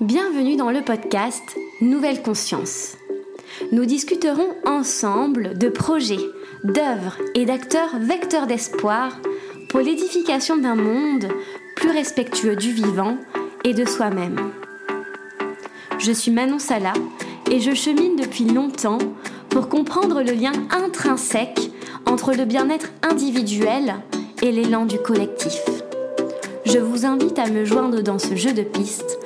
Bienvenue dans le podcast Nouvelle Conscience. Nous discuterons ensemble de projets, d'œuvres et d'acteurs vecteurs d'espoir pour l'édification d'un monde plus respectueux du vivant et de soi-même. Je suis Manon Sala et je chemine depuis longtemps pour comprendre le lien intrinsèque entre le bien-être individuel et l'élan du collectif. Je vous invite à me joindre dans ce jeu de pistes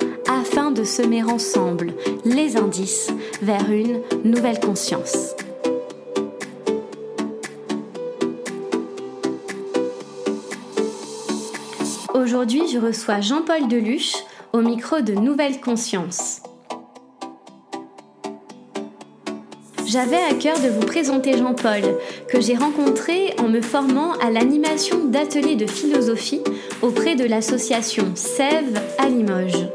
de semer ensemble les indices vers une nouvelle conscience. Aujourd'hui, je reçois Jean-Paul Deluche au micro de Nouvelle Conscience. J'avais à cœur de vous présenter Jean-Paul, que j'ai rencontré en me formant à l'animation d'ateliers de philosophie auprès de l'association Sève à Limoges.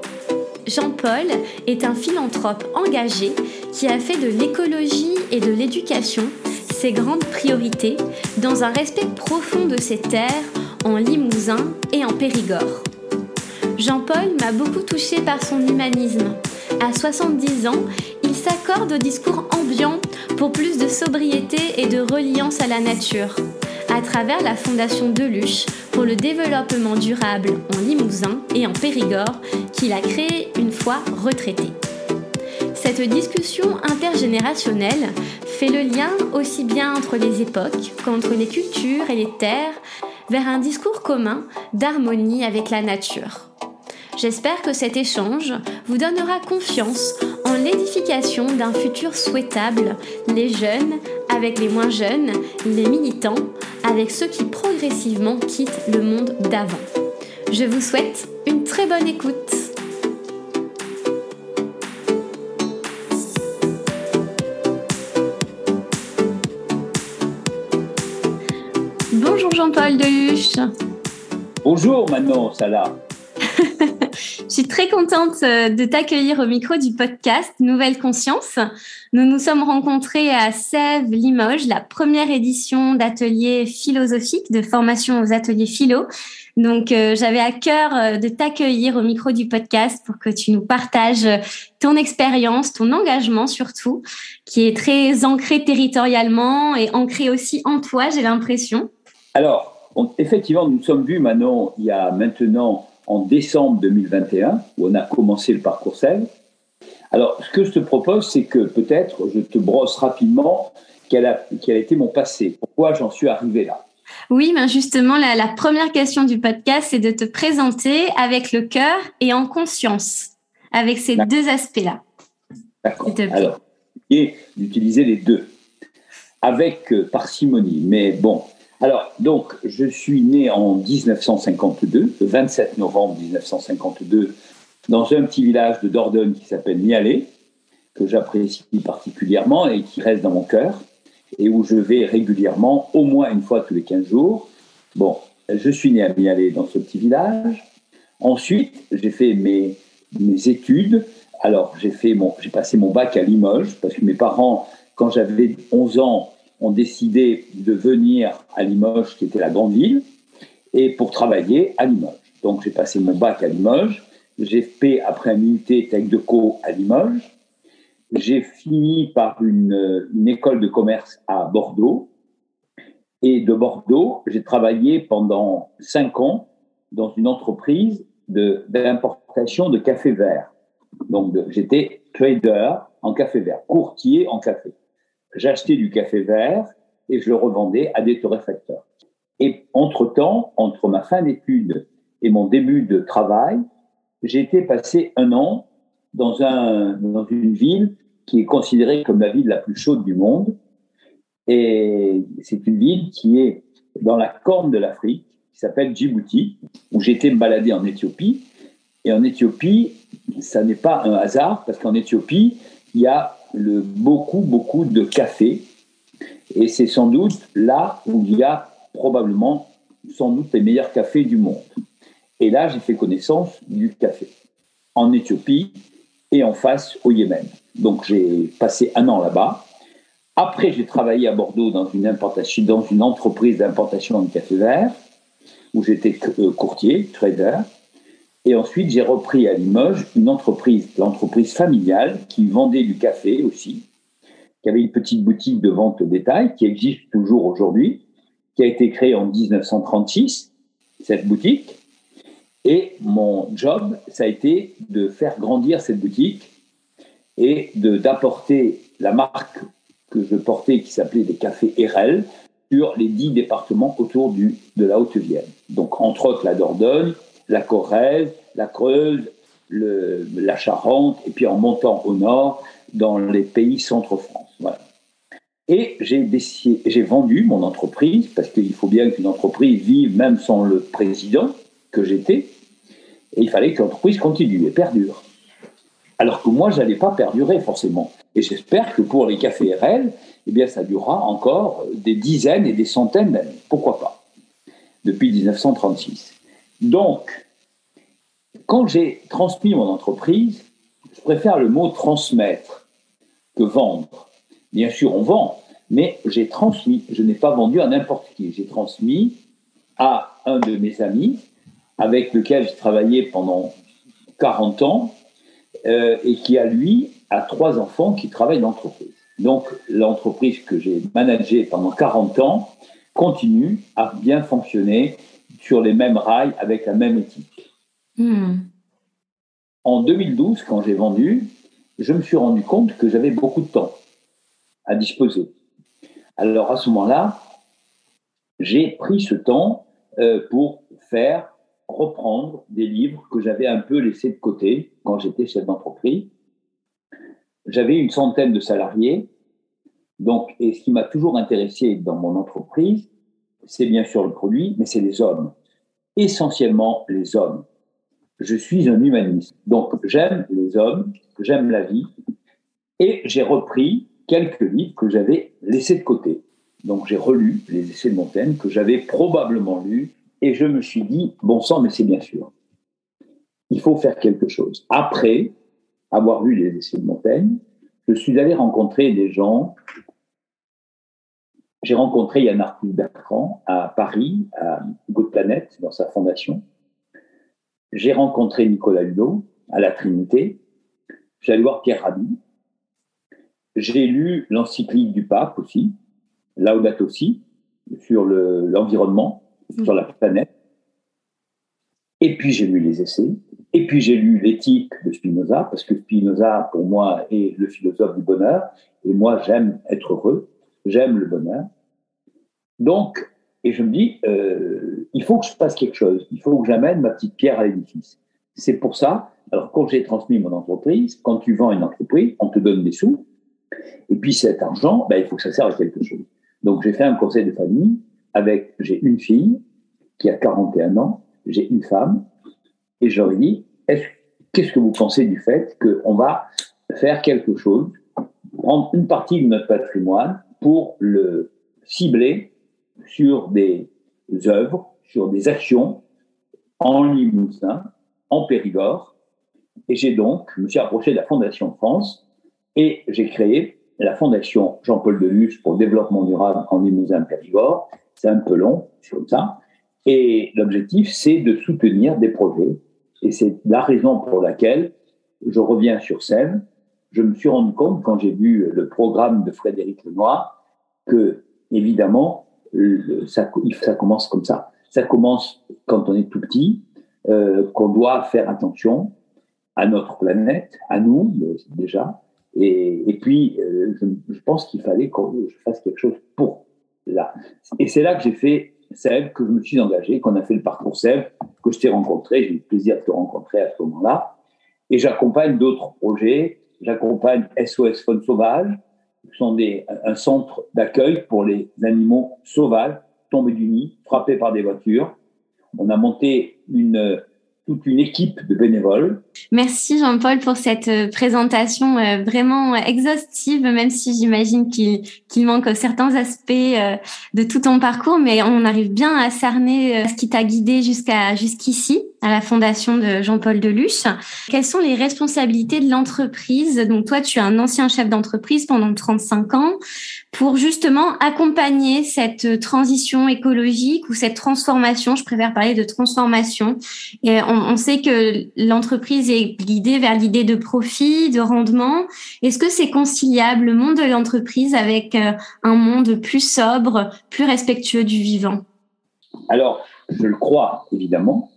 Jean-Paul est un philanthrope engagé qui a fait de l'écologie et de l'éducation ses grandes priorités dans un respect profond de ses terres en Limousin et en Périgord. Jean-Paul m'a beaucoup touché par son humanisme. À 70 ans, il s'accorde au discours ambiant pour plus de sobriété et de reliance à la nature, à travers la Fondation Deluche pour le développement durable en Limousin et en Périgord qu'il a créé une fois retraité. Cette discussion intergénérationnelle fait le lien aussi bien entre les époques qu'entre les cultures et les terres vers un discours commun d'harmonie avec la nature. J'espère que cet échange vous donnera confiance en l'édification d'un futur souhaitable, les jeunes avec les moins jeunes, les militants avec ceux qui progressivement quittent le monde d'avant. Je vous souhaite une très bonne écoute. Bonjour Jean-Paul Deluche. Bonjour Manon Salah. Suis très contente euh, de t'accueillir au micro du podcast Nouvelle Conscience. Nous nous sommes rencontrés à Sèvres, Limoges, la première édition d'ateliers philosophiques, de formation aux ateliers philo. Donc, euh, j'avais à cœur euh, de t'accueillir au micro du podcast pour que tu nous partages ton expérience, ton engagement surtout, qui est très ancré territorialement et ancré aussi en toi, j'ai l'impression. Alors, effectivement, nous nous sommes vus Manon il y a maintenant en décembre 2021, où on a commencé le parcours SEL. Alors, ce que je te propose, c'est que peut-être je te brosse rapidement quel a, quel a été mon passé, pourquoi j'en suis arrivé là. Oui, ben justement, la, la première question du podcast, c'est de te présenter avec le cœur et en conscience, avec ces deux aspects-là. D'accord. Alors, et d'utiliser les deux, avec euh, parcimonie. Mais bon, alors, donc, je suis né en 1952, le 27 novembre 1952, dans un petit village de Dordogne qui s'appelle Mialé, que j'apprécie particulièrement et qui reste dans mon cœur, et où je vais régulièrement, au moins une fois tous les 15 jours. Bon, je suis né à Mialé, dans ce petit village. Ensuite, j'ai fait mes, mes études. Alors, j'ai passé mon bac à Limoges, parce que mes parents, quand j'avais 11 ans, ont décidé de venir à Limoges, qui était la grande ville, et pour travailler à Limoges. Donc j'ai passé mon bac à Limoges, j'ai fait après un IUT Tech de Co à Limoges, j'ai fini par une, école de commerce à Bordeaux, et de Bordeaux, j'ai travaillé pendant cinq ans dans une entreprise d'importation de café vert. Donc j'étais trader en café vert, courtier en café j'achetais du café vert et je le revendais à des torréfacteurs. Et entre-temps, entre ma fin d'études et mon début de travail, j'ai été passé un an dans, un, dans une ville qui est considérée comme la ville la plus chaude du monde. Et c'est une ville qui est dans la corne de l'Afrique, qui s'appelle Djibouti, où été me balader en Éthiopie. Et en Éthiopie, ça n'est pas un hasard, parce qu'en Éthiopie, il y a le, beaucoup, beaucoup de café. Et c'est sans doute là où il y a probablement, sans doute, les meilleurs cafés du monde. Et là, j'ai fait connaissance du café en Éthiopie et en face au Yémen. Donc j'ai passé un an là-bas. Après, j'ai travaillé à Bordeaux dans une, importation, dans une entreprise d'importation de café vert, où j'étais euh, courtier, trader. Et ensuite, j'ai repris à Limoges une entreprise, l'entreprise familiale, qui vendait du café aussi, qui avait une petite boutique de vente au détail, qui existe toujours aujourd'hui, qui a été créée en 1936, cette boutique. Et mon job, ça a été de faire grandir cette boutique et d'apporter la marque que je portais, qui s'appelait des cafés RL, sur les dix départements autour du, de la Haute-Vienne. Donc, entre autres, la Dordogne, la Corrèze, la Creuse, la Charente, et puis en montant au nord, dans les pays centre-France. Et j'ai vendu mon entreprise, parce qu'il faut bien qu'une entreprise vive même sans le président que j'étais, et il fallait que l'entreprise continue et perdure. Alors que moi, je n'allais pas perdurer forcément. Et j'espère que pour les cafés RL, eh bien, ça durera encore des dizaines et des centaines d'années. Pourquoi pas? Depuis 1936. Donc, quand j'ai transmis mon entreprise, je préfère le mot transmettre que vendre. Bien sûr, on vend, mais j'ai transmis. Je n'ai pas vendu à n'importe qui. J'ai transmis à un de mes amis avec lequel j'ai travaillé pendant 40 ans euh, et qui a, lui, a trois enfants qui travaillent dans l'entreprise. Donc, l'entreprise que j'ai managée pendant 40 ans continue à bien fonctionner sur les mêmes rails avec la même éthique. Hmm. En 2012, quand j'ai vendu, je me suis rendu compte que j'avais beaucoup de temps à disposer. Alors à ce moment-là, j'ai pris ce temps euh, pour faire reprendre des livres que j'avais un peu laissés de côté quand j'étais chef d'entreprise. J'avais une centaine de salariés. Donc, et ce qui m'a toujours intéressé dans mon entreprise, c'est bien sûr le produit, mais c'est les hommes. Essentiellement les hommes. Je suis un humaniste. Donc, j'aime les hommes, j'aime la vie. Et j'ai repris quelques livres que j'avais laissés de côté. Donc, j'ai relu les essais de Montaigne que j'avais probablement lus et je me suis dit, bon sang, mais c'est bien sûr. Il faut faire quelque chose. Après avoir vu les essais de Montaigne, je suis allé rencontrer des gens. J'ai rencontré Yann Arthur Bertrand à Paris, à Good Planet, dans sa fondation. J'ai rencontré Nicolas Hulot à la Trinité. J'ai allé voir Pierre Rabhi. J'ai lu l'encyclique du pape aussi, Laudato aussi, sur l'environnement sur la planète. Et puis j'ai lu les essais, et puis j'ai lu l'éthique de Spinoza, parce que Spinoza, pour moi, est le philosophe du bonheur, et moi, j'aime être heureux, j'aime le bonheur. Donc, et je me dis, euh, il faut que je fasse quelque chose, il faut que j'amène ma petite pierre à l'édifice. C'est pour ça, alors quand j'ai transmis mon entreprise, quand tu vends une entreprise, on te donne des sous, et puis cet argent, ben, il faut que ça serve à quelque chose. Donc j'ai fait un conseil de famille, avec, j'ai une fille qui a 41 ans, j'ai une femme, et je leur ai dit, qu'est-ce que vous pensez du fait qu'on va faire quelque chose, prendre une partie de notre patrimoine pour le cibler sur des œuvres, sur des actions en Limousin, en Périgord. Et j'ai donc, je me suis approché de la Fondation France et j'ai créé la Fondation Jean-Paul Deluche pour développement durable en Limousin-Périgord, c'est un peu long, c'est comme ça. Et l'objectif, c'est de soutenir des projets. Et c'est la raison pour laquelle je reviens sur scène. Je me suis rendu compte, quand j'ai vu le programme de Frédéric Lenoir, que, évidemment, ça, commence comme ça. Ça commence quand on est tout petit, euh, qu'on doit faire attention à notre planète, à nous déjà. Et, puis, euh, je, pense qu'il fallait que je fasse quelque chose pour là. Et c'est là que j'ai fait Seb, que je me suis engagé, qu'on a fait le parcours Seb, que je t'ai rencontré, j'ai eu le plaisir de te rencontrer à ce moment-là. Et j'accompagne d'autres projets. J'accompagne SOS Faune Sauvage, sont des, un centre d'accueil pour les animaux sauvages tombés du nid, frappés par des voitures. On a monté une, toute une équipe de bénévoles. Merci Jean-Paul pour cette euh, présentation euh, vraiment exhaustive, même si j'imagine qu'il manque certains aspects euh, de tout ton parcours, mais on arrive bien à cerner ce qui t'a guidé jusqu'à jusqu'ici à la fondation de Jean-Paul Deluche. Quelles sont les responsabilités de l'entreprise? Donc toi, tu es un ancien chef d'entreprise pendant 35 ans. pour justement accompagner cette transition écologique ou cette transformation. Je préfère parler de transformation. Et sait que l'entreprise est guidée vers l'idée de profit, de rendement. Est-ce que c'est conciliable le monde de l'entreprise avec euh, un monde plus sobre, plus respectueux du vivant? Alors, je le crois évidemment.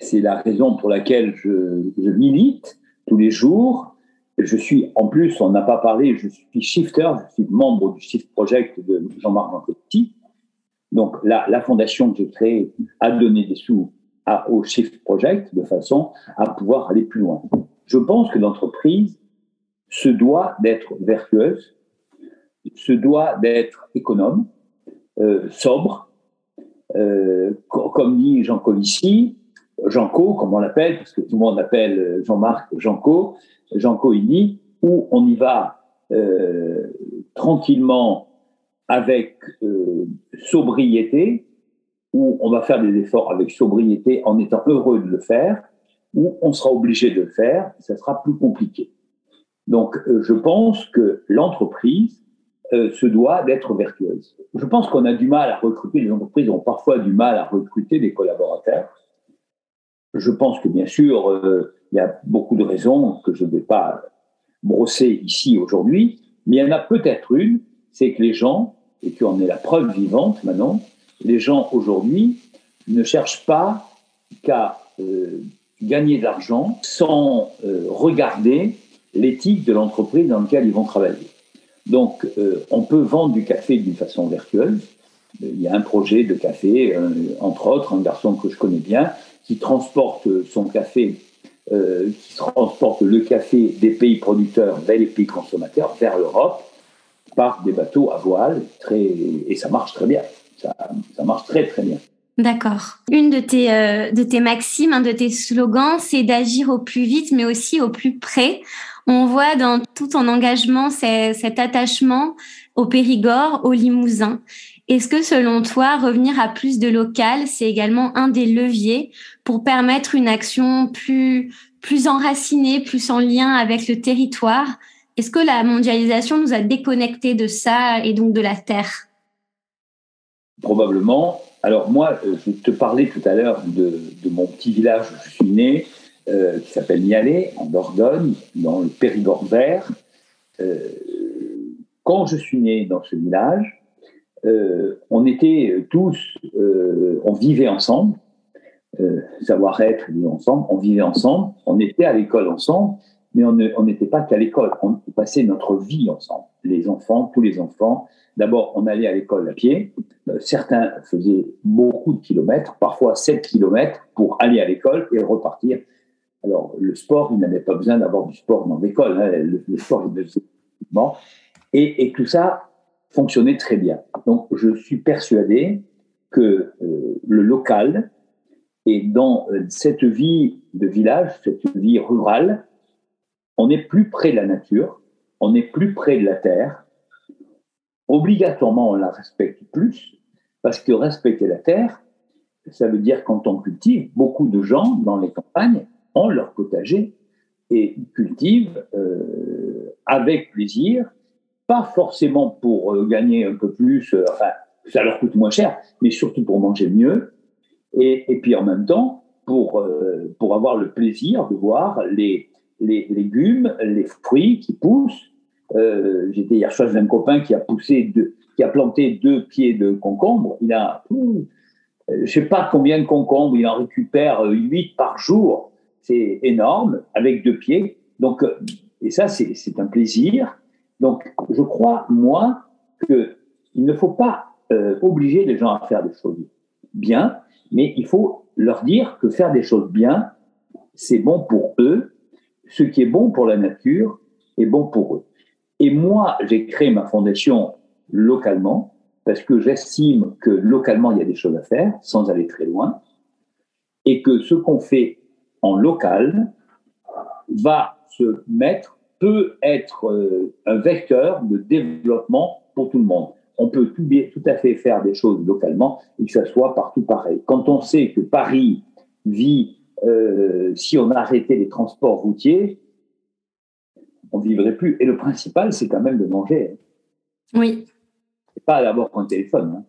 C'est la raison pour laquelle je, je milite tous les jours je suis, en plus, on n'a pas parlé, je suis shifter, je suis membre du Shift Project de Jean-Marc Jancotti. Donc, la, la fondation que j'ai créée a donné des sous au Shift Project de façon à pouvoir aller plus loin. Je pense que l'entreprise se doit d'être vertueuse, se doit d'être économe, euh, sobre, euh, comme dit Jean Covici, Jean Co, comme on l'appelle, parce que tout le monde appelle Jean-Marc Jean Co, Jean dit, où on y va euh, tranquillement avec euh, sobriété, où on va faire des efforts avec sobriété en étant heureux de le faire, ou on sera obligé de le faire, ça sera plus compliqué. Donc, euh, je pense que l'entreprise se doit d'être vertueuse. Je pense qu'on a du mal à recruter, les entreprises ont parfois du mal à recruter des collaborateurs. Je pense que bien sûr, il y a beaucoup de raisons que je ne vais pas brosser ici aujourd'hui, mais il y en a peut-être une, c'est que les gens, et qu'on est la preuve vivante maintenant, les gens aujourd'hui ne cherchent pas qu'à euh, gagner de l'argent sans euh, regarder l'éthique de l'entreprise dans laquelle ils vont travailler. Donc, euh, on peut vendre du café d'une façon vertueuse. Il y a un projet de café, entre autres, un garçon que je connais bien, qui transporte son café qui transporte le café des pays producteurs vers les pays consommateurs, vers l'Europe, par des bateaux à voile, très, et ça marche très bien. Ça, ça marche très très bien. D'accord. Une de tes, euh, de tes maximes, un de tes slogans, c'est d'agir au plus vite, mais aussi au plus près. On voit dans tout ton engagement cet attachement au Périgord, au Limousin. Est-ce que selon toi, revenir à plus de local, c'est également un des leviers pour permettre une action plus, plus enracinée, plus en lien avec le territoire? Est-ce que la mondialisation nous a déconnectés de ça et donc de la terre? Probablement. Alors moi, euh, je te parlais tout à l'heure de, mon petit village où je suis né, euh, qui s'appelle Mialet, en Dordogne, dans le Périgord vert. Euh, quand je suis né dans ce village, on était tous, on vivait ensemble, savoir-être, vivre ensemble, on vivait ensemble, on était à l'école ensemble, mais on n'était pas qu'à l'école, on passait notre vie ensemble. Les enfants, tous les enfants, d'abord on allait à l'école à pied, certains faisaient beaucoup de kilomètres, parfois 7 kilomètres pour aller à l'école et repartir. Alors le sport, il n'avait pas besoin d'avoir du sport dans l'école, hein, le, sport, il et, et tout ça, fonctionnait très bien. Donc, je suis persuadé que euh, le local et dans euh, cette vie de village, cette vie rurale, on est plus près de la nature, on est plus près de la terre. Obligatoirement, on la respecte plus, parce que respecter la terre, ça veut dire quand on cultive, beaucoup de gens dans les campagnes ont leur potager et cultivent euh, avec plaisir pas forcément pour euh, gagner un peu plus, euh, enfin, ça leur coûte moins cher, mais surtout pour manger mieux. Et, et puis en même temps, pour, pour avoir le plaisir de voir les, les légumes, les fruits qui poussent. J'étais hier soir chez un copain qui a poussé deux, qui a planté deux pieds de concombre. Il a, je sais pas combien de concombres, il en récupère huit par jour. C'est énorme, avec deux pieds. Donc, et ça, c'est un plaisir. Donc, je crois, moi, qu'il ne faut pas euh, obliger les gens à faire des choses bien, mais il faut leur dire que faire des choses bien, c'est bon pour eux. Ce qui est bon pour la nature est bon pour eux. Et moi, j'ai créé ma fondation localement parce que j'estime que localement, il y a des choses à faire sans aller très loin et que ce qu'on fait en local va se mettre peut être euh, un vecteur de développement pour tout le monde. On peut tout, à fait faire des choses localement et que ça soit partout pareil. Quand on sait que Paris vit, euh, si on arrêtait les transports routiers, on vivrait plus. Et le principal, c'est quand même de manger. Oui. C'est pas d'abord un téléphone. Hein.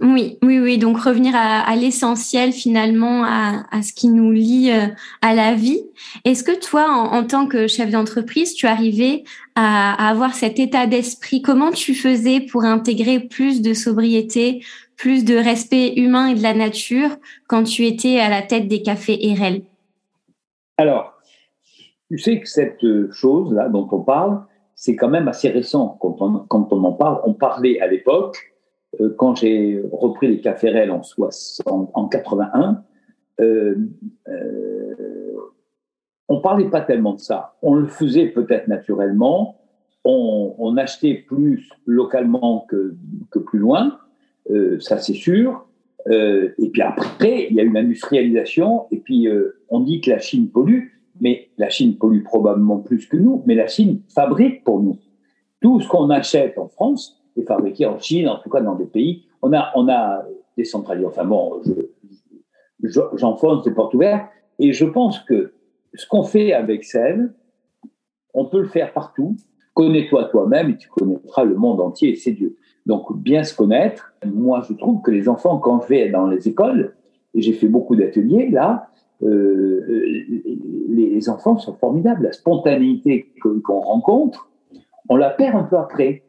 Oui, oui, oui. Donc revenir à, l'essentiel finalement, à, ce qui nous lie euh, à la vie. Est-ce que toi, en, tant que chef d'entreprise, tu arrivais à, avoir cet état d'esprit? Comment tu faisais pour intégrer plus de sobriété, plus de respect humain et de la nature quand tu étais à la tête des cafés RL Alors, tu sais que cette chose-là dont on parle, c'est quand même assez récent quand on, en parle. On parlait à l'époque quand j'ai repris les cafés en, en 81, euh, euh, on parlait pas tellement de ça. On le faisait peut-être naturellement. On, achetait plus localement que, que plus loin, euh, ça c'est sûr. et puis après, il y a une industrialisation. Et puis on dit que la Chine pollue, mais la Chine pollue probablement plus que nous. Mais la Chine fabrique pour nous. Tout ce qu'on achète en France, est fabriqué en Chine, en tout cas dans des pays. On a, on a décentralisé. Enfin bon, j'enfonce des portes ouvertes. Et je pense que ce qu'on fait avec Sève, on peut le faire partout. Connais-toi toi-même et tu connaîtras le monde entier, c'est Dieu. Donc, bien se connaître. Moi, je trouve que les enfants, quand je vais dans les écoles, et j'ai fait beaucoup d'ateliers là, euh, les enfants sont formidables. La spontanéité qu'on rencontre, on la perd un peu après.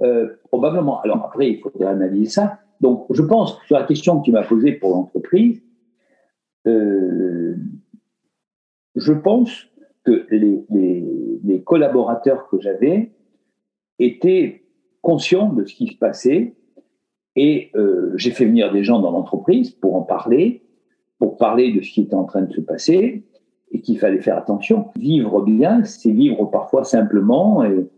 Euh, probablement. Alors après, il faudrait analyser ça. Donc, je pense que sur la question que tu m'as posée pour l'entreprise, euh, je pense que les, collaborateurs que j'avais étaient conscients de ce qui se passait et euh, j'ai fait venir des gens dans l'entreprise pour en parler, pour parler de ce qui était en train de se passer et qu'il fallait faire attention. Vivre bien, c'est vivre parfois simplement et,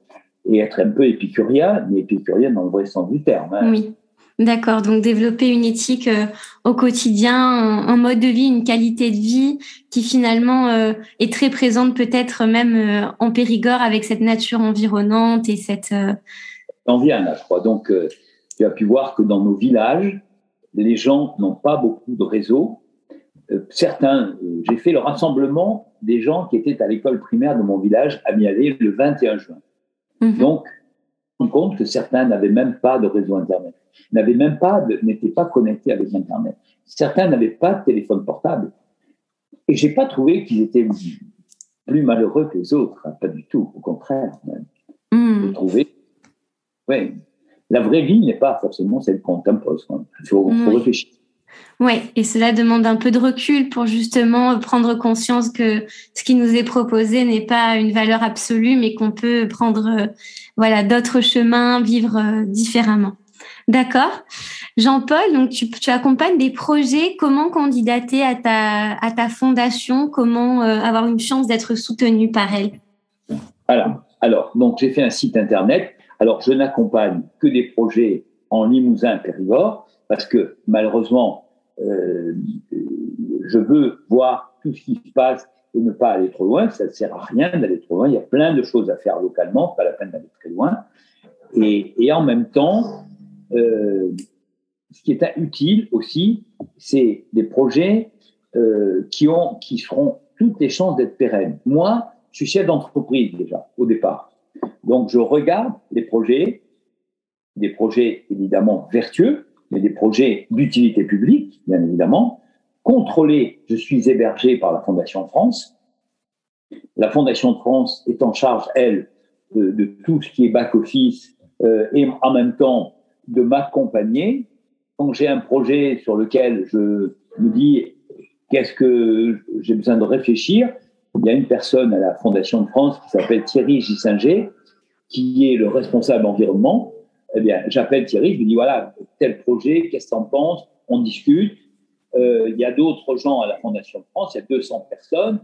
et être un peu épicurien, mais épicurien dans le vrai sens du terme. Hein. Oui. D'accord, donc développer une éthique euh, au quotidien, un, mode de vie, une qualité de vie qui finalement euh, est très présente peut-être même euh, en Périgord avec cette nature environnante et cette... On vient là, je crois. Donc, tu as pu voir que dans nos villages, les gens n'ont pas beaucoup de réseaux. certains, j'ai fait le rassemblement des gens qui étaient à l'école primaire de mon village à Mialé le 21 juin. Mhm. Donc, on compte que certains n'avaient même pas de réseau Internet, n'avaient même pas, n'étaient pas connectés avec Internet. Certains n'avaient pas de téléphone portable. Et j'ai pas trouvé qu'ils étaient plus malheureux que les autres, hein, pas du tout, au contraire. Même. J'ai trouvé, ouais, la vraie vie n'est pas forcément celle qu'on t'impose. Il faut, faut réfléchir. Oui, et cela demande un peu de recul pour justement prendre conscience que ce qui nous est proposé n'est pas une valeur absolue, mais qu'on peut prendre euh, voilà d'autres chemins, vivre euh, différemment. D'accord. Jean-Paul, donc tu, accompagnes des projets. Comment candidater à ta, à ta fondation? Comment euh, avoir une chance d'être soutenu par elle? Alors, alors donc j'ai fait un site internet. Alors je n'accompagne que des projets en Limousin, Périgord, parce que malheureusement euh, je veux voir tout ce qui se passe et ne pas aller trop loin. Ça ne sert à rien d'aller trop loin. Il y a plein de choses à faire localement, pas la peine d'aller très loin. Et, en même temps, euh, ce qui est utile aussi, c'est des projets euh, qui, ont, qui seront toutes les chances d'être pérennes. Moi, je suis chef d'entreprise déjà, au départ. Donc, je regarde les projets, des projets évidemment vertueux, mais des projets d'utilité publique, bien évidemment. Contrôlés, je suis hébergé par la Fondation France. La Fondation France est en charge, elle, de, tout ce qui est back-office euh, et en même temps de m'accompagner. Quand j'ai un projet sur lequel je me dis qu'est-ce que j'ai besoin de réfléchir, il y a une personne à la Fondation de France qui s'appelle Thierry Gissinger, qui est le responsable environnement, eh bien, j'appelle Thierry, je lui dis voilà, tel projet, qu'est-ce que tu en penses? On discute. Euh, il y a d'autres gens à la Fondation de France, il y a 200 personnes.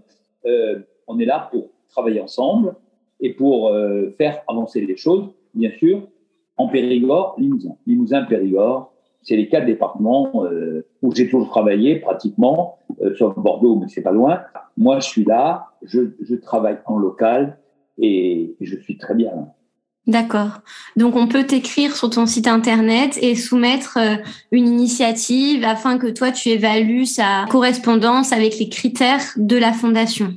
Euh, on est là pour travailler ensemble et pour euh, faire avancer les choses, bien sûr, en Périgord, Limousin. Limousin, Périgord, c'est les quatre départements où j'ai toujours travaillé pratiquement, sauf Bordeaux, mais c'est pas loin. Moi, je suis là, je, je travaille en local et je suis très bien là. D'accord. Donc on peut t'écrire sur ton site internet et soumettre euh, une initiative afin que toi tu évalues sa correspondance avec les critères de la fondation.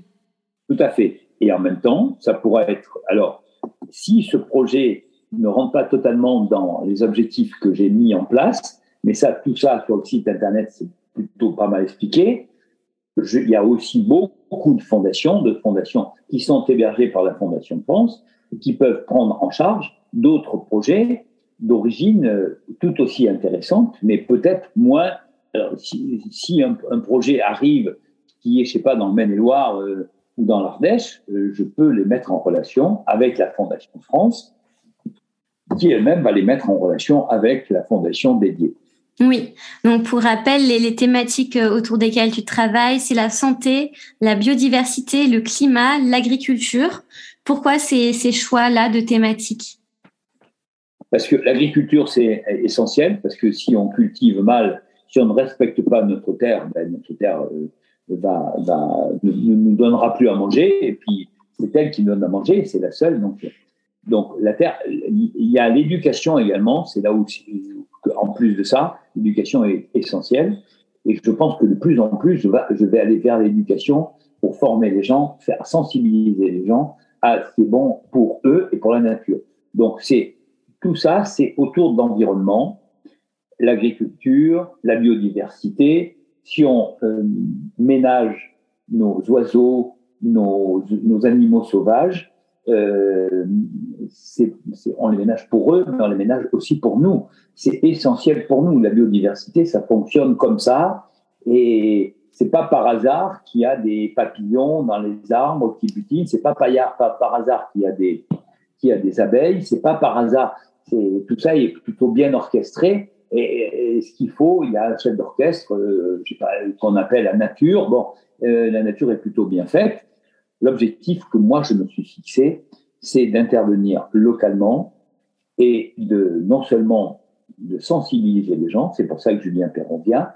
Tout à fait. Et en même temps, ça pourrait être alors si ce projet ne rentre pas totalement dans les objectifs que j'ai mis en place, mais ça, tout ça sur le site internet, c'est plutôt pas mal expliqué. il y a aussi beaucoup de fondations, de fondations qui sont hébergées par la Fondation de France, qui peuvent prendre en charge d'autres projets d'origine euh, tout aussi intéressante, mais peut-être moins. Alors, si, un, projet arrive qui est, je sais pas, dans le Maine-et-Loire euh, ou dans l'Ardèche, euh, je peux les mettre en relation avec la Fondation France, qui elle-même va les mettre en relation avec la Fondation dédiée. Oui, donc pour rappel, les, thématiques autour desquelles tu travailles, c'est la santé, la biodiversité, le climat, l'agriculture. Pourquoi ces, choix-là de thématiques? Parce que l'agriculture, c'est essentiel, parce que si on cultive mal, si on ne respecte pas notre terre, ben notre terre euh, ne, nous donnera plus à manger, et puis c'est elle qui nous donne à manger, c'est la seule. Donc, donc la terre, il y a l'éducation également, c'est là où, en plus de ça, l'éducation est essentielle. Et je pense que de plus en plus, je vais aller vers l'éducation pour former les gens, faire sensibiliser les gens à est bon pour eux et pour la nature. Donc c'est tout ça, c'est autour de l'environnement, l'agriculture, la biodiversité. Si on euh, ménage nos oiseaux, nos, animaux sauvages, euh, on les ménage pour eux, mais on les ménage aussi pour nous. C'est essentiel pour nous. La biodiversité, ça fonctionne comme ça. Et c'est pas par hasard qu'il y a des papillons dans les arbres qui butinent. C'est pas, par hasard qu'il y a des, qu'il y a abeilles. C'est pas par hasard tout ça est plutôt bien orchestré. Et, ce qu'il faut, il y a un chef d'orchestre euh, qu'on appelle la nature. Bon, euh, la nature est plutôt bien faite. L'objectif que moi je me suis fixé, c'est d'intervenir localement et de non seulement de sensibiliser les gens. C'est pour ça que Julien Perron vient.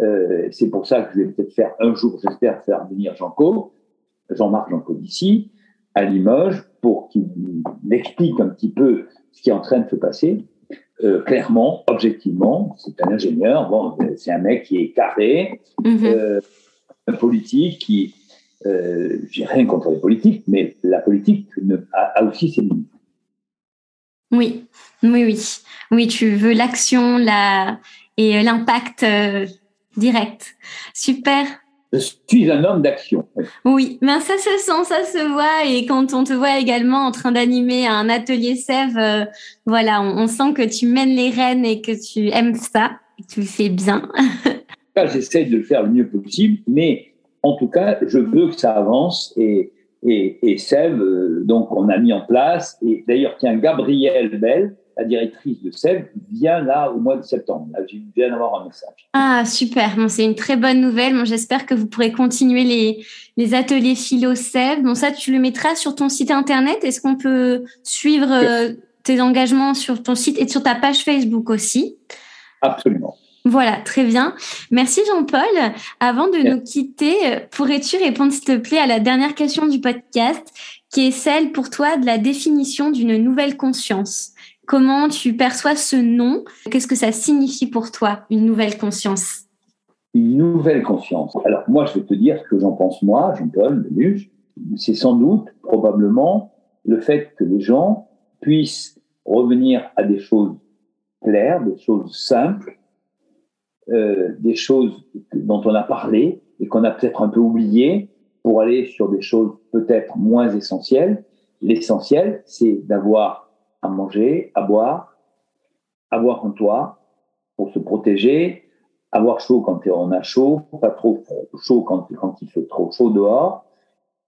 Euh, c'est pour ça que je vais peut-être faire un jour, j'espère, faire venir Jean-Marc Jean d'ici, à Limoges, pour qu'il explique un petit peu ce qui est en train de se passer. Euh, clairement, objectivement, c'est un ingénieur, bon, c'est un mec qui est carré, mhm. euh, un politique qui, euh, j'ai rien contre les politiques, mais la politique a, aussi ses limites. Oui, oui, oui, oui, tu veux l'action, la et l'impact direct. Super. Je suis un homme d'action. Oui, mais ça se sent, ça se voit. Et quand on te voit également en train d'animer un atelier Sève, euh, voilà, on, sent que tu mènes les rênes et que tu aimes ça, tu le fais bien. J'essaie de le faire le mieux possible, mais en tout cas, je veux que ça avance. Et, et, et Sève, euh, donc, on a mis en place. Et d'ailleurs, tiens, Gabriel Bell, la directrice de Sèvres, vient là au mois de septembre. Là, je viens d'avoir un message. Ah, super. Bon, c'est une très bonne nouvelle. Bon, J'espère que vous pourrez continuer les, les ateliers philo Sèvres. Bon, ça, tu le mettras sur ton site internet. Est-ce qu'on peut suivre euh, tes engagements sur ton site et sur ta page Facebook aussi? Absolument. Voilà, très bien. Merci Jean-Paul. Avant de nous quitter, pourrais-tu répondre s'il te plaît à la dernière question du podcast, qui est celle pour toi de la définition d'une nouvelle conscience? Comment tu perçois ce nom? Qu'est-ce que ça signifie pour toi, une nouvelle conscience? Une nouvelle conscience. Alors, moi, je vais te dire ce que j'en pense, moi, Jean-Paul Leluche. C'est sans doute, probablement, le fait que les gens puissent revenir à des choses claires, des choses simples, euh, des choses dont on a parlé et qu'on a peut-être un peu oubliées pour aller sur des choses peut-être moins essentielles. L'essentiel, c'est d'avoir à manger, à boire, avoir un toit pour se protéger, avoir chaud quand on a chaud, pas trop chaud quand, il fait trop chaud dehors,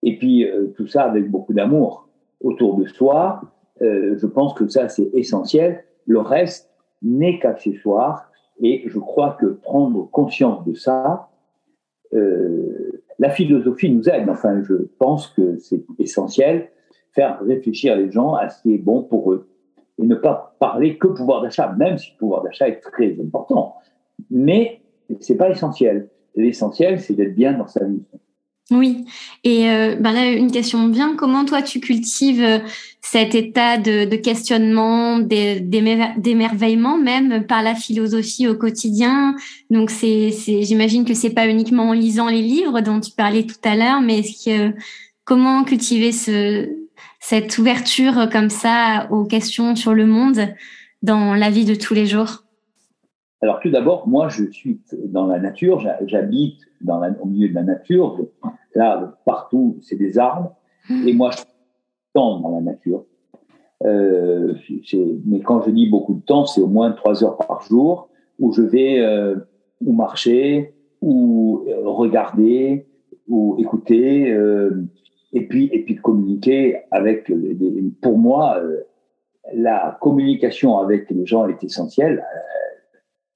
et puis euh, tout ça avec beaucoup d'amour autour de soi. Euh, je pense que ça, c'est essentiel. Le reste n'est qu'accessoire, et je crois que prendre conscience de ça, euh, la philosophie nous aide. Enfin, je pense que c'est essentiel faire réfléchir les gens à ce qui est bon pour eux. Et ne pas parler que pouvoir d'achat, même si le pouvoir d'achat est très important. Mais c'est pas essentiel. L'essentiel, c'est d'être bien dans sa vie. Oui, et euh, ben là, une question vient. Comment toi, tu cultives euh, cet état de, questionnement, d'émerveillement même par la philosophie au quotidien? Donc, j'imagine que c'est pas uniquement en lisant les livres dont tu parlais tout à l'heure, mais comment cultiver ce, cette ouverture comme ça aux questions sur le monde dans la vie de tous les jours Alors tout d'abord, moi je suis dans la nature, j'habite au milieu de la nature. Là, partout, c'est des arbres. Mmh. Et moi, je suis dans la nature. Euh, mais quand je dis beaucoup de temps, c'est au moins trois heures par jour où je vais euh, ou marcher, ou euh, regarder, ou écouter, euh, et puis et puis communiquer avec. Les, pour moi, euh, la communication avec les gens est essentielle.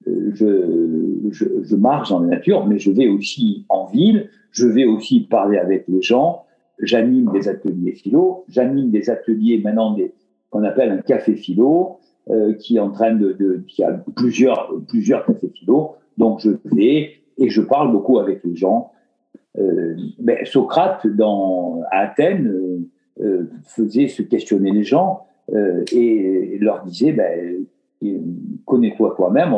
Je, je, je, marche dans la nature, mais je vais aussi en ville. Je vais aussi parler avec les gens. J'anime des ateliers philo. J'anime des ateliers maintenant des qu'on appelle un café philo. Euh, qui est en train de, de, qui a plusieurs plusieurs cafés philo. Donc je vais et je parle beaucoup avec les gens. Euh, ben, Socrate dans à Athènes euh, euh faisait se questionner les gens et leur disait ben, connais-toi toi-même,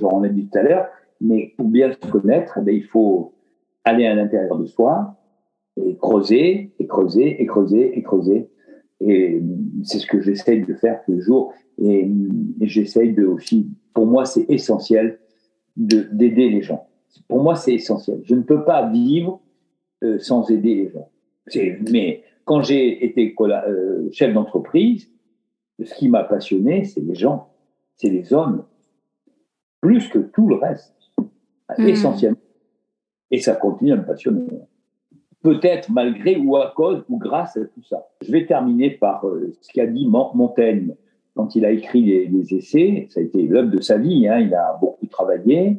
j'en ai dit tout à l'heure, mais pour bien se connaître, ben, il faut aller à l'intérieur de soi et creuser, et creuser, et creuser, et creuser. Et c'est ce que j'essaye de faire tous les jours. Et, j'essaye de aussi, pour moi, c'est essentiel d'aider les gens. Pour moi, c'est essentiel. Je ne peux pas vivre euh, sans aider les gens. Mais quand j'ai été euh, chef d'entreprise, ce qui m'a passionné, c'est les gens, c'est les hommes, plus que tout le reste, mmh. essentiellement. Et ça continue à me passionner peut-être malgré ou à cause ou grâce à tout ça. Je vais terminer par euh, ce qu'a dit Montaigne quand il a écrit les, essais. Ça a été l'œuvre de sa vie. Hein. Il a beaucoup travaillé,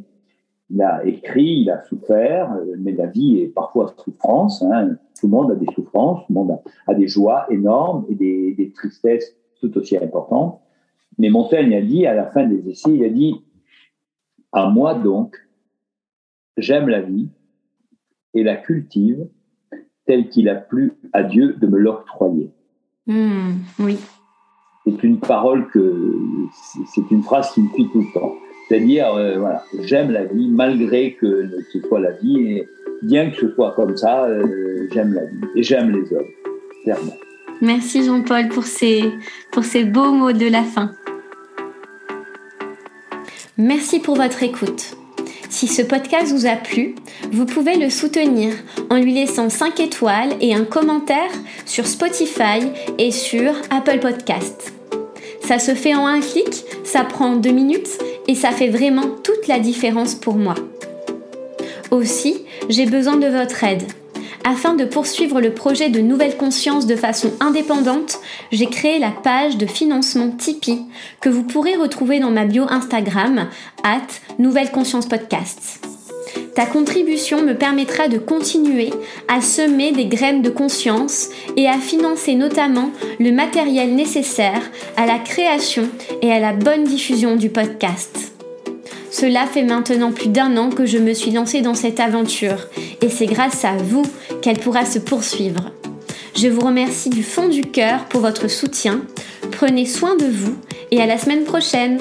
il a écrit, il a souffert, euh, mais la vie est parfois souffrance. Hein. Tout le monde a des souffrances, tout le monde a, des joies énormes et des, des tristesses tout aussi importantes. Mais Montaigne a dit, à la fin des essais, il a dit, à moi donc, j'aime la vie et la cultive tel qu'il a plu à Dieu de me l'octroyer. Hmm, oui. C'est une parole que c'est une phrase qui me suit tout le temps. C'est-à-dire, euh, voilà, j'aime la vie malgré que ce soit la vie et bien que ce soit comme ça, euh, j'aime la vie et j'aime les hommes, clairement. Merci Jean-Paul pour ces, pour ces beaux mots de la fin. Merci pour votre écoute. Si ce podcast vous a plu, vous pouvez le soutenir en lui laissant 5 étoiles et un commentaire sur Spotify et sur Apple Podcast. Ça se fait en un clic, ça prend deux minutes et ça fait vraiment toute la différence pour moi. Aussi, j'ai besoin de votre aide. Afin de poursuivre le projet de Nouvelle Conscience de façon indépendante, j'ai créé la page de financement Tipeee que vous pourrez retrouver dans ma bio Instagram, at Nouvelle Conscience Podcast. Ta contribution me permettra de continuer à semer des graines de conscience et à financer notamment le matériel nécessaire à la création et à la bonne diffusion du podcast. Cela fait maintenant plus d'un an que je me suis lancée dans cette aventure et c'est grâce à vous qu'elle pourra se poursuivre. Je vous remercie du fond du cœur pour votre soutien. Prenez soin de vous et à la semaine prochaine.